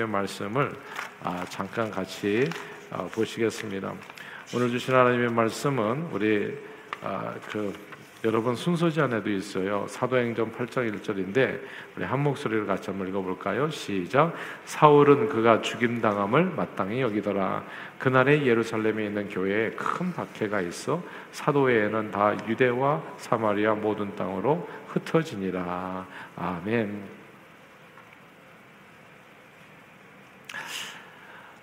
말씀을 아, 잠깐 같이 아, 보시겠습니다. 오늘 주신 하나님의 말씀은 우리 아, 그 여러분 순서지 안에도 있어요. 사도행전 8장 1절인데 우리 한 목소리를 같이 한번 읽어볼까요? 시작. 사울은 그가 죽임 당함을 마땅히 여기더라. 그날에 예루살렘에 있는 교회에 큰 박해가 있어 사도 외에는 다 유대와 사마리아 모든 땅으로 흩어지니라. 아멘.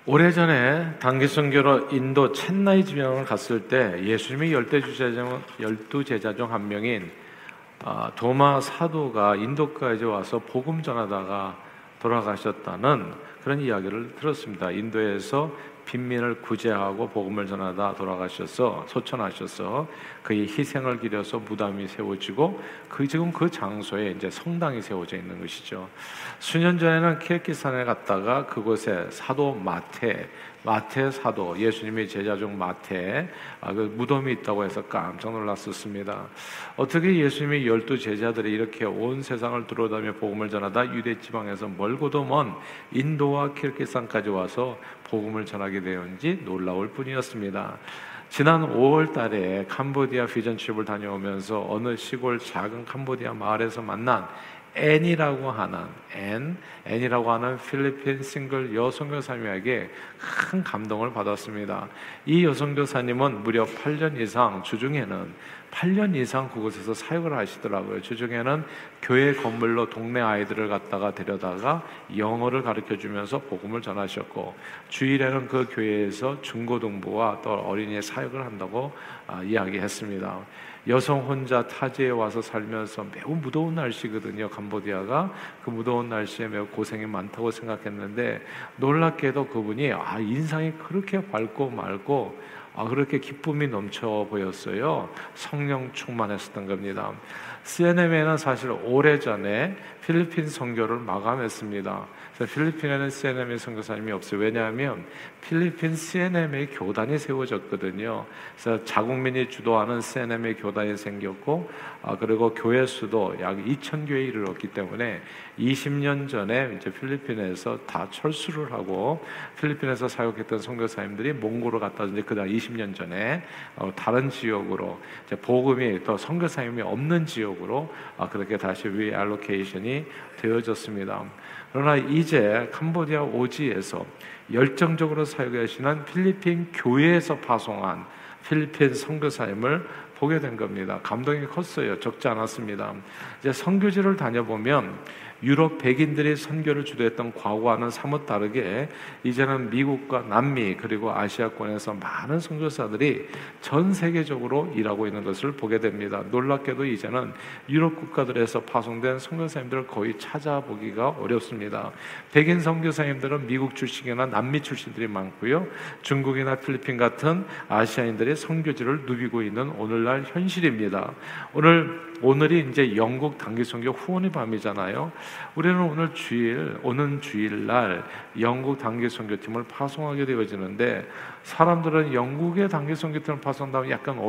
오래전에 단기 선교로 인도 첸나이 지방을 갔을 때 예수님이 열두 제자 중 열두 제자 중 한 명인 아, 도마 사도가 인도까지 와서 복음 전하다가 돌아가셨다는 그런 이야기를 들었습니다. 인도에서 빈민을 구제하고 복음을 전하다 돌아가셔서 소천하셔서 그의 희생을 기려서 무덤이 세워지고 그 지금 그 장소에 이제 성당이 세워져 있는 것이죠. 수년 전에는 키르키산에 갔다가 그곳에 사도 마테 마태 사도 예수님의 제자 중 마태 아, 그 무덤이 있다고 해서 깜짝 놀랐었습니다. 어떻게 예수님의 열두 제자들이 이렇게 온 세상을 들어다며 복음을 전하다 유대 지방에서 멀고도 먼 인도와 키르키산까지 와서 복음을 전하게 되었는지 놀라울 뿐이었습니다. 지난 5월 달에 캄보디아 vision trip을 다녀오면서 어느 시골 작은 캄보디아 마을에서 만난 앤이라고 하는 앤, 앤이라고 하는 필리핀 싱글 여성 교사님에게 큰 감동을 받았습니다. 이 여성 교사님은 무려 8년 이상 주중에는 8년 이상 그곳에서 사역을 하시더라고요. 주중에는 교회 건물로 동네 아이들을 갖다가 데려다가 영어를 가르쳐 주면서 복음을 전하셨고 주일에는 그 교회에서 중고등부와 또 어린이 사역을 한다고 아, 이야기했습니다. 여성 혼자 타지에 와서 살면서 매우 무더운 날씨거든요. 캄보디아가 그 무더운 날씨에 매우 고생이 많다고 생각했는데 놀랍게도 그분이 아 인상이 그렇게 밝고 맑고 아 그렇게 기쁨이 넘쳐 보였어요. 성령 충만했었던 겁니다. CNM에는 사실 오래전에 필리핀 선교를 마감했습니다. 필리핀에는 CNM의 선교사님이 없어요. 왜냐하면 필리핀 CNM의 교단이 세워졌거든요. 그래서 자국민이 주도하는 CNM의 교단이 생겼고, 아, 그리고 교회 수도 약 2천 교에 이르렀기 때문에 20년 전에 이제 필리핀에서 다 철수를 하고 필리핀에서 사역했던 선교사님들이 몽골로 갔다 이제 그다음 20년 전에 어, 다른 지역으로 이제 복음이 또 선교사님이 없는 지역으로 아, 그렇게 다시 reallocation이 되어졌습니다. 그러나 이제 캄보디아 오지에서 열정적으로 사역하시는 필리핀 교회에서 파송한 필리핀 선교사님을 보게 된 겁니다. 감동이 컸어요. 적지 않았습니다. 이제 선교지를 다녀보면 유럽 백인들이 선교를 주도했던 과거와는 사뭇 다르게 이제는 미국과 남미 그리고 아시아권에서 많은 선교사들이 전 세계적으로 일하고 있는 것을 보게 됩니다. 놀랍게도 이제는 유럽 국가들에서 파송된 선교사님들을 거의 찾아보기가 어렵습니다. 백인 선교사님들은 미국 출신이나 남미 출신들이 많고요. 중국이나 필리핀 같은 아시아인들이 선교지를 누비고 있는 오늘날 현실입니다. 오늘 오늘이 이제 영국 단기 선교 후원의 밤이잖아요. 우리는 오늘 주일, 오는 주일 날 영국 단기 선교팀을 파송하게 되어지는데 사람들은 영국에 단기 선교팀을 파송한다면 약간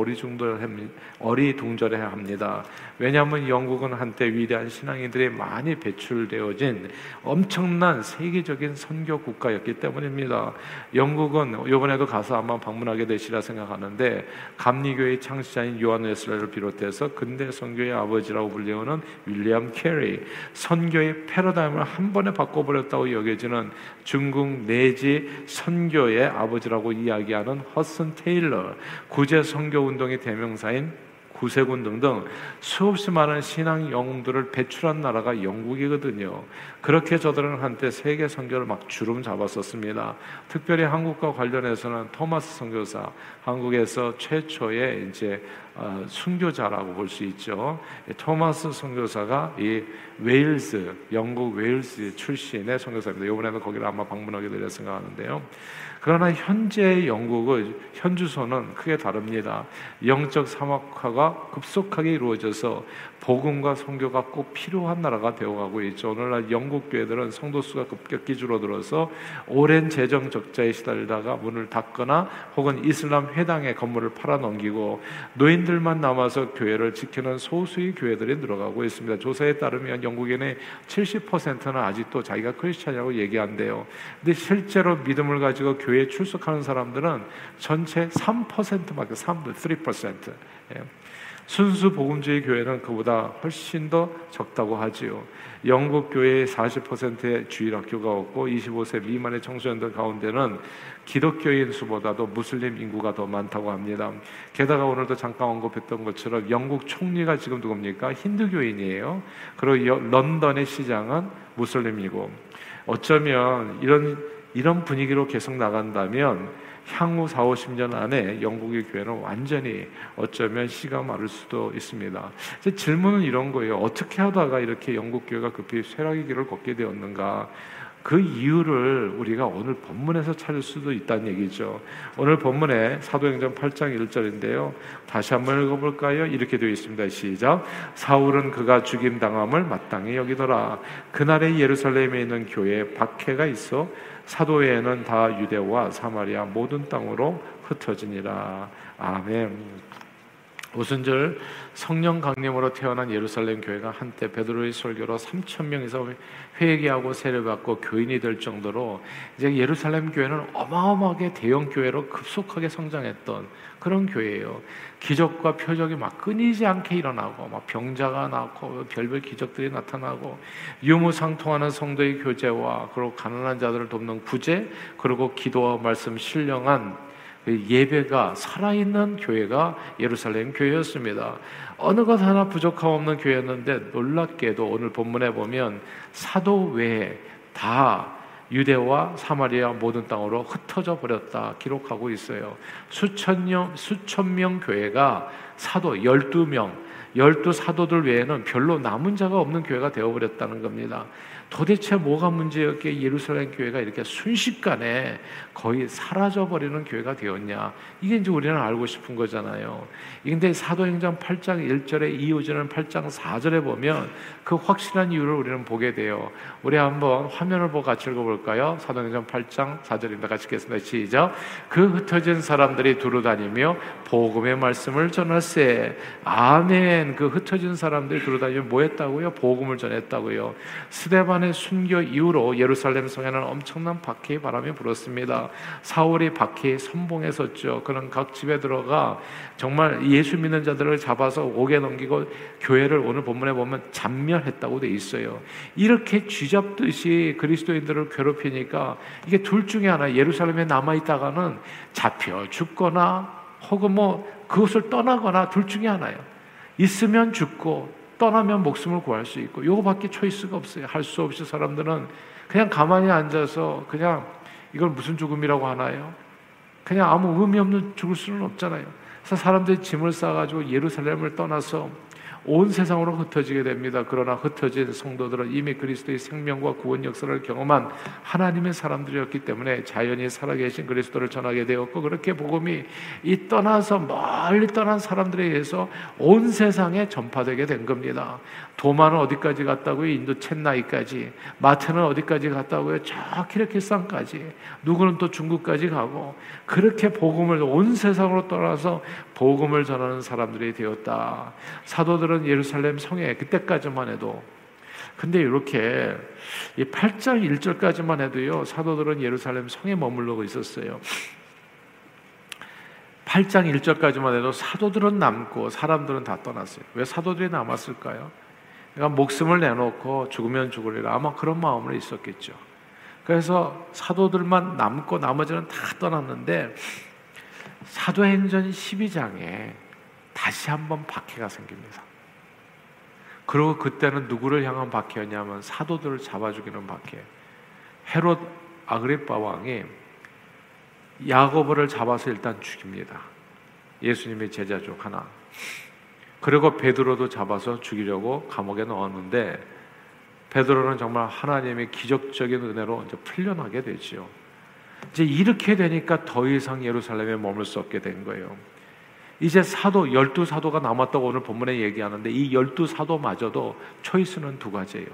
어리둥절해야 합니다. 왜냐하면 영국은 한때 위대한 신앙인들이 많이 배출되어진 엄청난 세계적인 선교 국가였기 때문입니다. 영국은 이번에도 가서 아마 방문하게 되시리라 생각하는데 감리교의 창시자인 요한 웨슬레를 비롯해서 근대 선교의 아버지라고 불리우는 윌리엄 캐리, 선교의 패러다임을 한 번에 바꿔버렸다고 여겨지는 중국 내지 선교의 아버지라고 이야기 하는 허슨 테일러, 구제 선교 운동의 대명사인 구세군 등등 수없이 많은 신앙 영웅들을 배출한 나라가 영국이거든요. 그렇게 저들은 한때 세계 선교를 막 주름 잡았었습니다. 특별히 한국과 관련해서는 토마스 선교사, 한국에서 최초의 이제 어, 순교자라고 볼 수 있죠. 토마스 선교사가 이 웨일스, 영국 웨일스 출신의 선교사입니다. 이번에는 거기를 아마 방문하게 되려 생각하는데요. 그러나 현재 영국의 현주소는 크게 다릅니다. 영적 사막화가 급속하게 이루어져서 복음과 선교가 꼭 필요한 나라가 되어가고 있죠. 오늘날 영국 교회들은 성도 수가 급격히 줄어들어서 오랜 재정 적자에 시달리다가 문을 닫거나 혹은 이슬람 회당의 건물을 팔아 넘기고 노인 교인들만 남아서 교회를 지키는 소수의 교회들이 늘어가고 있습니다. 조사에 따르면 영국인의 70%는 아직도 자기가 크리스찬이라고 얘기한대요. 근데 실제로 믿음을 가지고 교회에 출석하는 사람들은 전체 3%밖에 3, 3%. 예. 순수 복음주의 교회는 그보다 훨씬 더 적다고 하지요. 영국 교회의 40%의 주일 학교가 없고 25세 미만의 청소년들 가운데는 기독교인 수보다도 무슬림 인구가 더 많다고 합니다. 게다가 오늘도 잠깐 언급했던 것처럼 영국 총리가 지금 누굽니까? 힌두교인이에요. 그리고 런던의 시장은 무슬림이고 어쩌면 이런 이런 분위기로 계속 나간다면 향후 4, 50년 안에 영국의 교회는 완전히 어쩌면 시가 마를 수도 있습니다. 질문은 이런 거예요. 어떻게 하다가 이렇게 영국 교회가 급히 쇠락의 길을 걷게 되었는가? 그 이유를 우리가 오늘 본문에서 찾을 수도 있다는 얘기죠. 오늘 본문에 사도행전 8장 1절인데요. 다시 한번 읽어볼까요? 이렇게 되어 있습니다. 시작. 사울은 그가 죽임 당함을 마땅히 여기더라. 그날에 예루살렘에 있는 교회에 박해가 있어 사도회에는 다 유대와 사마리아 모든 땅으로 흩어지니라. 아멘. 오순절 성령 강림으로 태어난 예루살렘 교회가 한때 베드로의 설교로 3천 명에서 회개하고 세례받고 교인이 될 정도로 이제 예루살렘 교회는 어마어마하게 대형 교회로 급속하게 성장했던 그런 교회예요. 기적과 표적이 막 끊이지 않게 일어나고 막 병자가 나고 별별 기적들이 나타나고 유무상통하는 성도의 교제와 그리고 가난한 자들을 돕는 구제 그리고 기도와 말씀 신령한 그 예배가 살아있는 교회가 예루살렘 교회였습니다. 어느 것 하나 부족함 없는 교회였는데 놀랍게도 오늘 본문에 보면 사도 외에 다 유대와 사마리아 모든 땅으로 흩어져 버렸다 기록하고 있어요. 수천 명 수천 명 교회가 사도 12명, 12 사도들 외에는 별로 남은 자가 없는 교회가 되어 버렸다는 겁니다. 도대체 뭐가 문제였기에 예루살렘 교회가 이렇게 순식간에 거의 사라져버리는 교회가 되었냐. 이게 이제 우리는 알고 싶은 거잖아요. 근데 사도행전 8장 1절에 이어지는 8장 4절에 보면 그 확실한 이유를 우리는 보게 돼요. 우리 한번 화면을 보고 같이 읽어볼까요? 사도행전 8장 4절입니다. 같이 읽겠습니다. 시작. 그 흩어진 사람들이 두루 다니며 복음의 말씀을 전할세. 아멘. 그 흩어진 사람들이 두루 다니며 뭐 했다고요? 복음을 전했다고요. 스데반 의 순교 이후로 예루살렘 성에는 엄청난 박해의 바람이 불었습니다. 사울이 박해에 선봉했었죠. 그런 각 집에 들어가 정말 예수 믿는 자들을 잡아서 옥에 넘기고 교회를 오늘 본문에 보면 잔멸했다고 돼 있어요. 이렇게 쥐잡듯이 그리스도인들을 괴롭히니까 이게 둘 중에 하나 예루살렘에 남아 있다가는 잡혀 죽거나 혹은 뭐 그것을 떠나거나 둘 중에 하나예요. 있으면 죽고 떠나면 목숨을 구할 수 있고 요거밖에 초이스가 없어요. 할 수 없이 사람들은 그냥 가만히 앉아서 그냥 이걸 무슨 죽음이라고 하나요? 그냥 아무 의미 없는 죽을 수는 없잖아요. 그래서 사람들이 짐을 싸가지고 예루살렘을 떠나서 온 세상으로 흩어지게 됩니다. 그러나 흩어진 성도들은 이미 그리스도의 생명과 구원 역사를 경험한 하나님의 사람들이었기 때문에 자연히 살아계신 그리스도를 전하게 되었고 그렇게 복음이 이 떠나서 멀리 떠난 사람들에 의해서 온 세상에 전파되게 된 겁니다. 도마는 어디까지 갔다고요? 인도 첸나이까지. 마트는 어디까지 갔다고요? 저 키르키스탄까지. 누구는 또 중국까지 가고 그렇게 복음을 온 세상으로 떠나서 복음을 전하는 사람들이 되었다. 사도들은 예루살렘 성에 그때까지만 해도 근데 이렇게 이 8장 1절까지만 해도요. 사도들은 예루살렘 성에 머물러 있었어요. 8장 1절까지만 해도 사도들은 남고 사람들은 다 떠났어요. 왜 사도들이 남았을까요? 그러니까 목숨을 내놓고 죽으면 죽으리라 아마 그런 마음으로 있었겠죠. 그래서 사도들만 남고 나머지는 다 떠났는데 사도행전 12장에 다시 한번 박해가 생깁니다. 그리고 그때는 누구를 향한 박해였냐면 사도들을 잡아 죽이는 박해. 헤롯 아그리파 왕이 야고보를 잡아서 일단 죽입니다. 예수님의 제자 중 하나. 그리고 베드로도 잡아서 죽이려고 감옥에 넣었는데 베드로는 정말 하나님의 기적적인 은혜로 이제 풀려나게 되지요. 이제 이렇게 되니까 더 이상 예루살렘에 머물 수 없게 된 거예요. 이제 사도 열두 사도가 남았다고 오늘 본문에 얘기하는데 이 열두 사도마저도 초이스는 두 가지예요.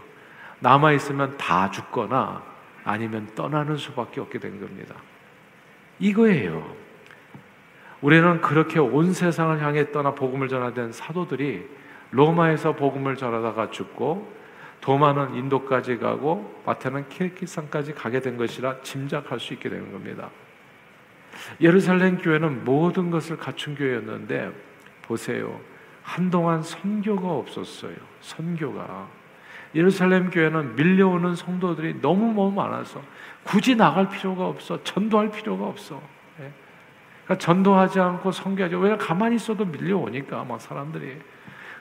남아 있으면 다 죽거나 아니면 떠나는 수밖에 없게 된 겁니다. 이거예요. 우리는 그렇게 온 세상을 향해 떠나 복음을 전하던 사도들이 로마에서 복음을 전하다가 죽고 도마는 인도까지 가고 마태는 키르키산까지 가게 된 것이라 짐작할 수 있게 되는 겁니다. 예루살렘 교회는 모든 것을 갖춘 교회였는데 보세요. 한동안 선교가 없었어요. 선교가. 예루살렘 교회는 밀려오는 성도들이 너무 너무 많아서 굳이 나갈 필요가 없어. 전도할 필요가 없어. 예. 그러니까 전도하지 않고 선교하지. 왜 가만히 있어도 밀려오니까 막 사람들이.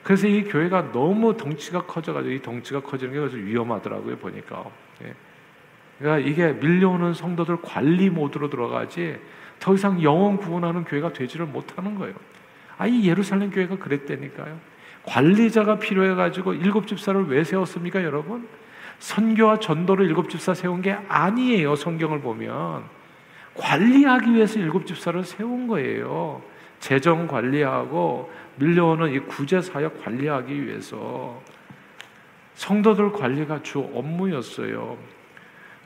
그래서 이 교회가 너무 덩치가 커져가지고 이 덩치가 커지는 게 아주 위험하더라고요 보니까. 예. 그러니까 이게 밀려오는 성도들 관리 모드로 들어가지 더 이상 영혼 구원하는 교회가 되지를 못하는 거예요. 아, 이 예루살렘 교회가 그랬다니까요. 관리자가 필요해가지고 일곱 집사를 왜 세웠습니까, 여러분? 선교와 전도를 일곱 집사 세운 게 아니에요, 성경을 보면. 관리하기 위해서 일곱 집사를 세운 거예요. 재정 관리하고 밀려오는 이 구제 사역 관리하기 위해서 성도들 관리가 주 업무였어요.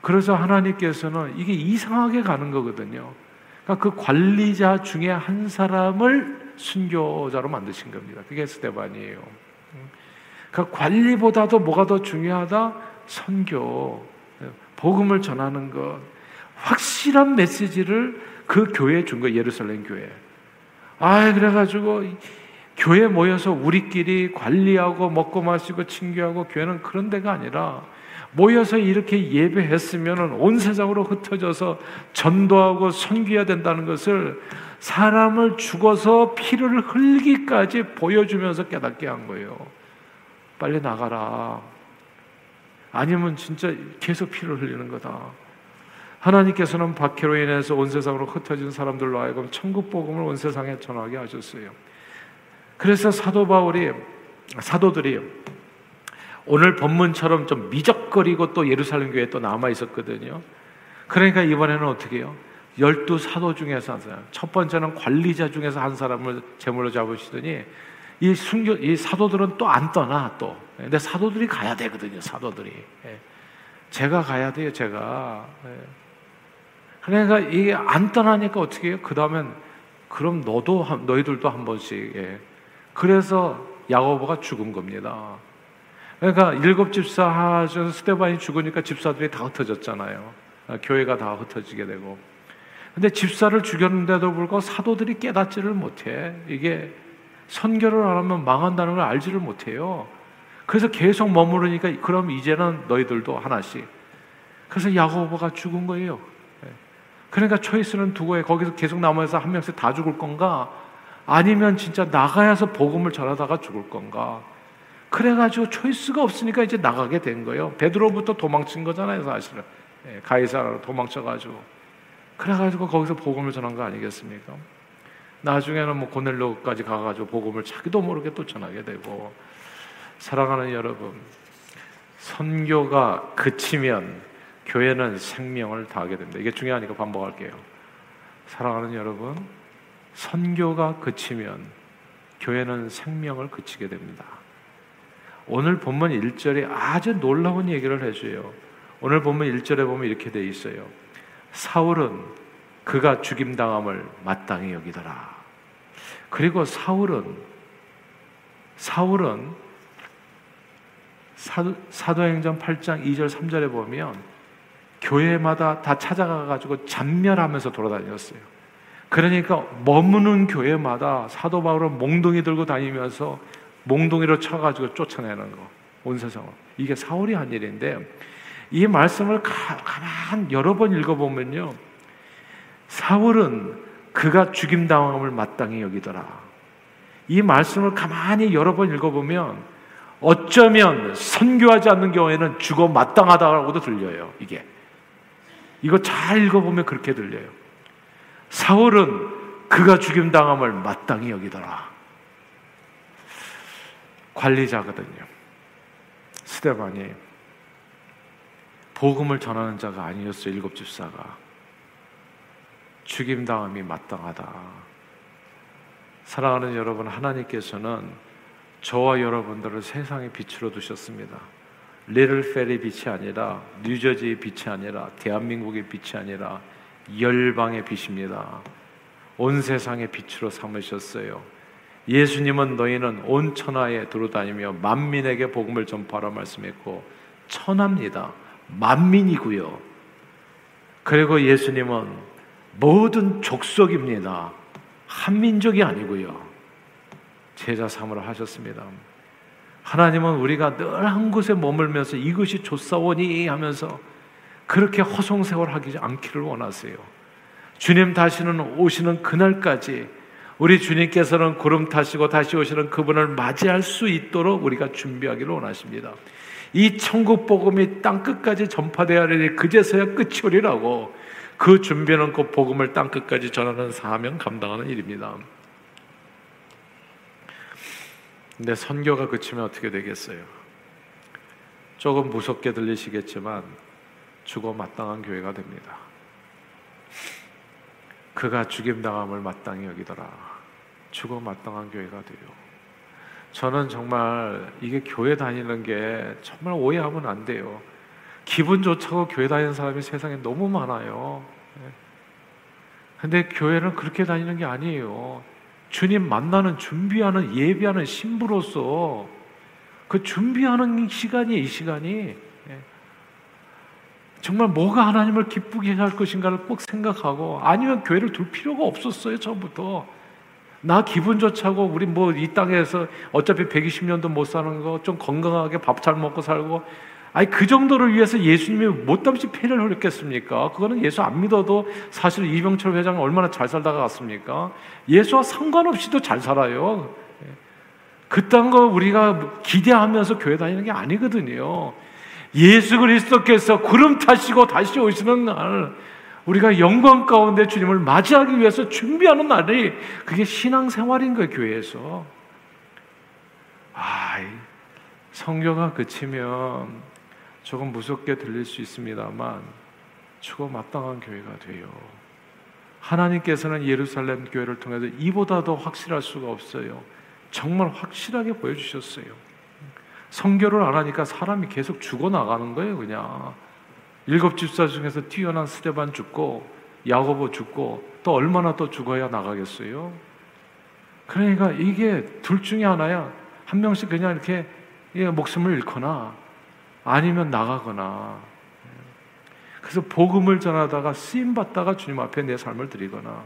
그래서 하나님께서는 이게 이상하게 가는 거거든요. 그러니까 그 관리자 중에 한 사람을 순교자로 만드신 겁니다. 그게 스테반이에요. 그 관리보다도 뭐가 더 중요하다? 선교, 복음을 전하는 것, 확실한 메시지를 그 교회에 준 거예요. 예루살렘 교회. 아, 그래가지고 교회 모여서 우리끼리 관리하고 먹고 마시고 친교하고 교회는 그런 데가 아니라 모여서 이렇게 예배했으면 온 세상으로 흩어져서 전도하고 선교해야 된다는 것을 사람을 죽어서 피를 흘기까지 보여주면서 깨닫게 한 거예요. 빨리 나가라. 아니면 진짜 계속 피를 흘리는 거다. 하나님께서는 박해로 인해서 온 세상으로 흩어진 사람들로 하여금 천국 복음을 온 세상에 전하게 하셨어요. 그래서 사도 바울이 사도들이 오늘 본문처럼 좀 미적거리고 또 예루살렘 교회에 또 남아 있었거든요. 그러니까 이번에는 어떻게 해요? 열두 사도 중에서 한 사람. 첫 번째는 관리자 중에서 한 사람을 제물로 잡으시더니 이 순교 이 사도들은 또 안 떠나 또. 근데 사도들이 가야 되거든요. 사도들이. 예. 제가 가야 돼요. 제가. 예. 그러니까 이게 안 떠나니까 어떻게 해요? 그 다음엔 그럼 너도 너희들도 한 번씩. 예. 그래서 야고보가 죽은 겁니다. 그러니까 일곱 집사 하셔서 스테반이 죽으니까 집사들이 다 흩어졌잖아요. 아, 교회가 다 흩어지게 되고. 근데 집사를 죽였는데도 불구하고 사도들이 깨닫지를 못해. 이게 선교를 안 하면 망한다는 걸 알지를 못해요. 그래서 계속 머무르니까 그럼 이제는 너희들도 하나씩. 그래서 야고보가 죽은 거예요. 예. 그러니까 초이스는 두고 해. 거기서 계속 남아서 한 명씩 다 죽을 건가? 아니면 진짜 나가야서 복음을 전하다가 죽을 건가? 그래가지고 초이스가 없으니까 이제 나가게 된 거예요. 베드로부터 도망친 거잖아요, 사실은. 예, 가이사라로 도망쳐가지고. 그래가지고 거기서 복음을 전한 거 아니겠습니까? 나중에는 뭐 고넬로까지 가가지고 복음을 자기도 모르게 또 전하게 되고. 사랑하는 여러분, 선교가 그치면 교회는 생명을 다하게 됩니다. 이게 중요하니까 반복할게요. 사랑하는 여러분, 선교가 그치면 교회는 생명을 그치게 됩니다. 오늘 본문 1절에 아주 놀라운 얘기를 해줘요. 오늘 본문 1절에 보면 이렇게 돼 있어요. 사울은 그가 죽임당함을 마땅히 여기더라. 그리고 사울은 사울은 사도, 행전 8장 2절 3절에 보면 교회마다 다 찾아가 가지고 잔멸하면서 돌아다녔어요. 그러니까 머무는 교회마다 사도 바울은 몽둥이 들고 다니면서 몽둥이로 쳐가지고 쫓아내는 거. 온 세상을. 이게 사울이 한 일인데, 이 말씀을 가, 만 여러 번 읽어보면요. 사울은 그가 죽임당함을 마땅히 여기더라. 이 말씀을 가만히 여러 번 읽어보면 어쩌면 선교하지 않는 경우에는 죽어 마땅하다고도 들려요. 이게. 이거 잘 읽어보면 그렇게 들려요. 사울은 그가 죽임당함을 마땅히 여기더라. 관리자거든요. 스테반이 복음을 전하는 자가 아니었어요. 일곱 집사가 죽임 당함이 마땅하다. 사랑하는 여러분, 하나님께서는 저와 여러분들을 세상의 빛으로 두셨습니다. 리틀 페리 빛이 아니라 뉴저지의 빛이 아니라 대한민국의 빛이 아니라 열방의 빛입니다. 온 세상의 빛으로 삼으셨어요. 예수님은 너희는 온 천하에 두루다니며 만민에게 복음을 전파하라 말씀했고 천하입니다. 만민이고요. 그리고 예수님은 모든 족속입니다. 한민족이 아니고요. 제자 삼으로 하셨습니다. 하나님은 우리가 늘 한 곳에 머물면서 이것이 좋사오니 하면서 그렇게 허송세월하지 않기를 원하세요. 주님 다시는 오시는 그날까지 우리 주님께서는 구름 타시고 다시 오시는 그분을 맞이할 수 있도록 우리가 준비하기를 원하십니다. 이 천국 복음이 땅 끝까지 전파되어야 하니 그제서야 끝이 오리라고 그 준비는 그 복음을 땅 끝까지 전하는 사명 감당하는 일입니다. 근데 선교가 그치면 어떻게 되겠어요? 조금 무섭게 들리시겠지만 죽어 마땅한 교회가 됩니다. 그가 죽임당함을 마땅히 여기더라. 죽어 마땅한 교회가 돼요. 저는 정말 이게 교회 다니는 게 정말 오해하면 안 돼요. 기분 좋다고 교회 다니는 사람이 세상에 너무 많아요. 예. 근데 교회는 그렇게 다니는 게 아니에요. 주님 만나는 준비하는 예비하는 신부로서 그 준비하는 시간이 이 시간이 예. 정말 뭐가 하나님을 기쁘게 할 것인가를 꼭 생각하고 아니면 교회를 둘 필요가 없었어요 처음부터 나 기분 좋자고 우리 뭐 이 땅에서 어차피 120년도 못 사는 거 좀 건강하게 밥 잘 먹고 살고 아니 그 정도를 위해서 예수님이 못담시 패를 흘렸겠습니까? 그거는 예수 안 믿어도 사실 이병철 회장은 얼마나 잘 살다가 갔습니까? 예수와 상관없이도 잘 살아요. 그딴 거 우리가 기대하면서 교회 다니는 게 아니거든요. 예수 그리스도께서 구름 타시고 다시 오시는 날 우리가 영광 가운데 주님을 맞이하기 위해서 준비하는 날이 그게 신앙생활인 거예요, 교회에서. 아, 성교가 그치면 조금 무섭게 들릴 수 있습니다만 죽어 마땅한 교회가 돼요. 하나님께서는 예루살렘 교회를 통해서 이보다 더 확실할 수가 없어요. 정말 확실하게 보여주셨어요. 성교를 안 하니까 사람이 계속 죽어 나가는 거예요, 그냥. 일곱 집사 중에서 뛰어난 스테반 죽고 야고보 죽고 또 얼마나 또 죽어야 나가겠어요? 그러니까 이게 둘 중에 하나야. 한 명씩 그냥 이렇게 목숨을 잃거나 아니면 나가거나 그래서 복음을 전하다가 쓰임 받다가 주님 앞에 내 삶을 드리거나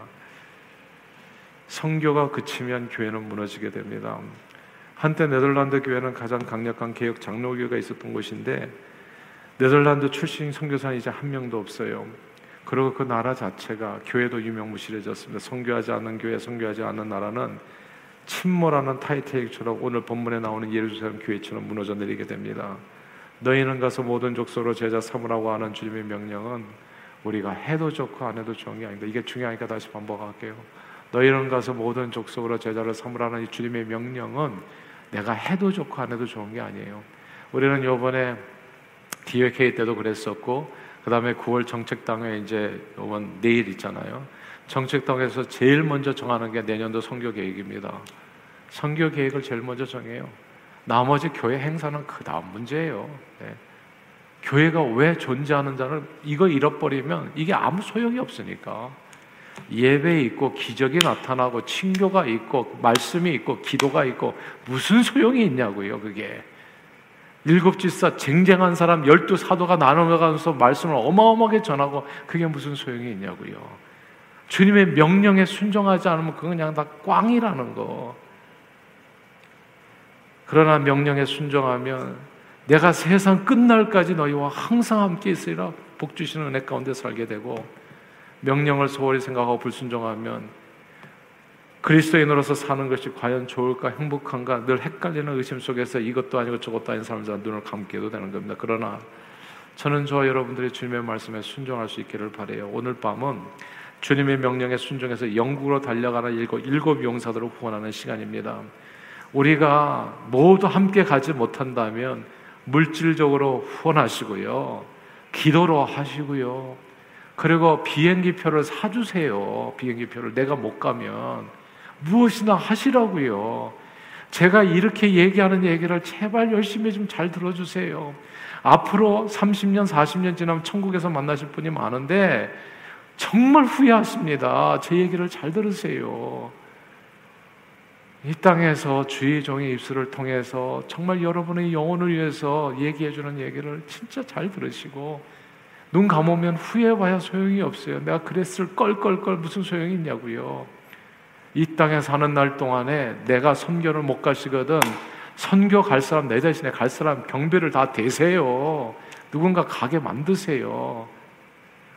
성교가 그치면 교회는 무너지게 됩니다. 한때 네덜란드 교회는 가장 강력한 개혁 장로교가 있었던 곳인데 네덜란드 출신 선교사는 이제 한 명도 없어요. 그리고 그 나라 자체가 교회도 유명무실해졌습니다. 성교하지 않는 교회, 성교하지 않는 나라는 침몰하는 타이타닉처럼 오늘 본문에 나오는 예루살렘 교회처럼 무너져 내리게 됩니다. 너희는 가서 모든 족속으로 제자 삼으라고 하는 주님의 명령은 우리가 해도 좋고 안 해도 좋은 게 아닙니다. 이게 중요하니까 다시 반복할게요. 너희는 가서 모든 족속으로 제자를 삼으라는 이 주님의 명령은 내가 해도 좋고 안 해도 좋은 게 아니에요. 우리는 요번에 기획회의 때도 그랬었고 그 다음에 9월 정책당에 이제 이번 내일 있잖아요. 정책당에서 제일 먼저 정하는 게 내년도 선교 계획입니다. 선교 계획을 제일 먼저 정해요. 나머지 교회 행사는 그 다음 문제예요. 네. 교회가 왜 존재하는지를 이거 잃어버리면 이게 아무 소용이 없으니까 예배 있고 기적이 나타나고 친교가 있고 말씀이 있고 기도가 있고 무슨 소용이 있냐고요 그게 일곱 지사 쟁쟁한 사람 열두 사도가 나눠가면서 말씀을 어마어마하게 전하고 그게 무슨 소용이 있냐고요 주님의 명령에 순종하지 않으면 그건 그냥 다 꽝이라는 거 그러나 명령에 순종하면 내가 세상 끝날까지 너희와 항상 함께 있으리라 복 주시는 은혜 가운데 살게 되고 명령을 소홀히 생각하고 불순종하면 그리스도인으로서 사는 것이 과연 좋을까 행복한가 늘 헷갈리는 의심 속에서 이것도 아니고 저것도 아닌 삶을 눈을 감게도 되는 겁니다. 그러나 저는 저와 여러분들이 주님의 말씀에 순종할 수 있기를 바래요. 오늘 밤은 주님의 명령에 순종해서 영국으로 달려가는 일곱, 일곱 용사들을 후원하는 시간입니다. 우리가 모두 함께 가지 못한다면 물질적으로 후원하시고요. 기도로 하시고요. 그리고 비행기표를 사주세요. 비행기표를 내가 못 가면 무엇이나 하시라고요. 제가 이렇게 얘기하는 얘기를 제발 열심히 좀 잘 들어주세요. 앞으로 30년, 40년 지나면 천국에서 만나실 분이 많은데 정말 후회하십니다. 제 얘기를 잘 들으세요. 이 땅에서 주의 종의 입술을 통해서 정말 여러분의 영혼을 위해서 얘기해 주는 얘기를 진짜 잘 들으시고 눈 감으면 후회봐야 소용이 없어요. 내가 그랬을 껄껄껄 무슨 소용이 있냐고요. 이 땅에 사는 날 동안에 내가 선교를 못 가시거든 선교 갈 사람 내 자신에 갈 사람 경비를 다 대세요. 누군가 가게 만드세요.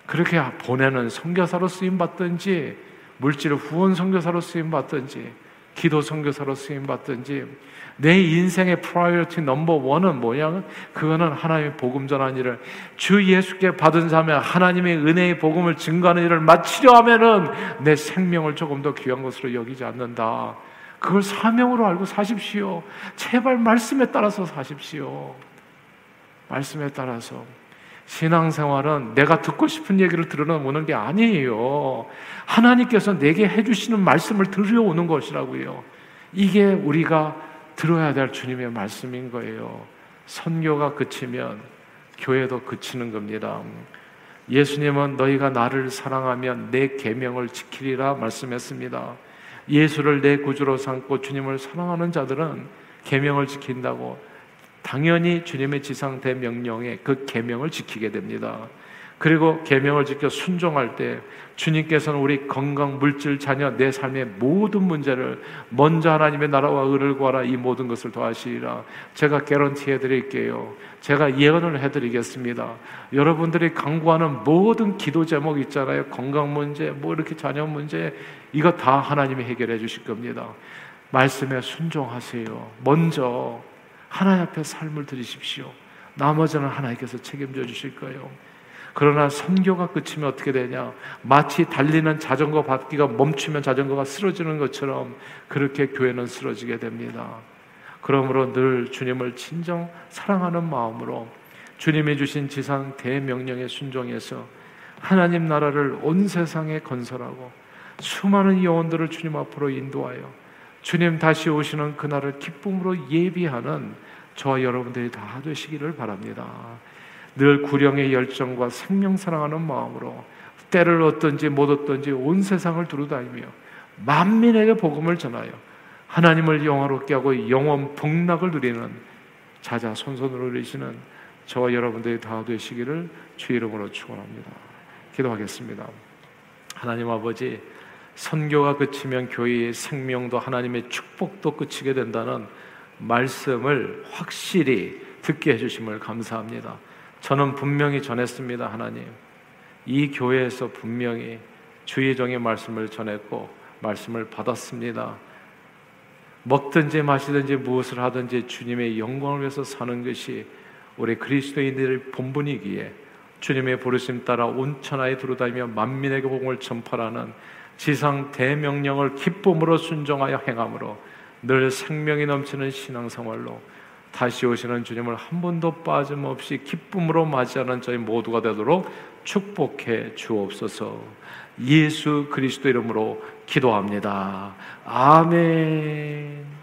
그렇게 보내는 선교사로 쓰임 받든지 물질 후원 선교사로 쓰임 받든지 기도 선교사로 쓰임 받든지 내 인생의 priority number one은 뭐냐? 그거는 하나님의 복음 전하는 일을 주 예수께 받은 사명 하나님의 은혜의 복음을 증거하는 일을 마치려 하면은 내 생명을 조금도 귀한 것으로 여기지 않는다. 그걸 사명으로 알고 사십시오. 제발 말씀에 따라서 사십시오. 말씀에 따라서. 신앙생활은 내가 듣고 싶은 얘기를 들어오는 게 아니에요. 하나님께서 내게 해주시는 말씀을 들어오는 것이라고요. 이게 우리가 들어야 될 주님의 말씀인 거예요. 선교가 그치면 교회도 그치는 겁니다. 예수님은 너희가 나를 사랑하면 내 계명을 지키리라 말씀했습니다. 예수를 내 구주로 삼고 주님을 사랑하는 자들은 계명을 지킨다고 당연히 주님의 지상 대명령에 그 계명을 지키게 됩니다. 그리고 계명을 지켜 순종할 때 주님께서는 우리 건강, 물질, 자녀, 내 삶의 모든 문제를 먼저 하나님의 나라와 의를 구하라 이 모든 것을 더하시리라. 제가 개런티 해 드릴게요. 제가 예언을 해 드리겠습니다. 여러분들이 강구하는 모든 기도 제목 있잖아요. 건강 문제, 뭐 이렇게 자녀 문제, 이거 다 하나님이 해결해 주실 겁니다. 말씀에 순종하세요. 먼저 하나님 앞에 삶을 드리십시오. 나머지는 하나님께서 책임져 주실 거예요. 그러나 선교가 끝이면 어떻게 되냐? 마치 달리는 자전거 바퀴가 멈추면 자전거가 쓰러지는 것처럼 그렇게 교회는 쓰러지게 됩니다. 그러므로 늘 주님을 진정 사랑하는 마음으로 주님이 주신 지상 대명령에 순종해서 하나님 나라를 온 세상에 건설하고 수많은 영혼들을 주님 앞으로 인도하여 주님 다시 오시는 그날을 기쁨으로 예비하는 저와 여러분들이 다 되시기를 바랍니다. 늘 구령의 열정과 생명 사랑하는 마음으로 때를 얻든지 못 얻든지 온 세상을 두루다니며 만민에게 복음을 전하여 하나님을 영화롭게 하고 영원 복락을 누리는 자자 손손으로 누리시는 저와 여러분들이 다 되시기를 주 이름으로 축원합니다. 기도하겠습니다. 하나님 아버지 선교가 그치면 교회의 생명도 하나님의 축복도 그치게 된다는 말씀을 확실히 듣게 해주심을 감사합니다. 저는 분명히 전했습니다, 하나님. 이 교회에서 분명히 주의 종의 말씀을 전했고 말씀을 받았습니다. 먹든지 마시든지 무엇을 하든지 주님의 영광을 위해서 사는 것이 우리 그리스도인들의 본분이기에 주님의 부르심 따라 온 천하에 두루다니며 만민에게 복음을 전파하는 지상 대명령을 기쁨으로 순종하여 행함으로 늘 생명이 넘치는 신앙생활로 다시 오시는 주님을 한 번도 빠짐없이 기쁨으로 맞이하는 저희 모두가 되도록 축복해 주옵소서. 예수 그리스도 이름으로 기도합니다. 아멘.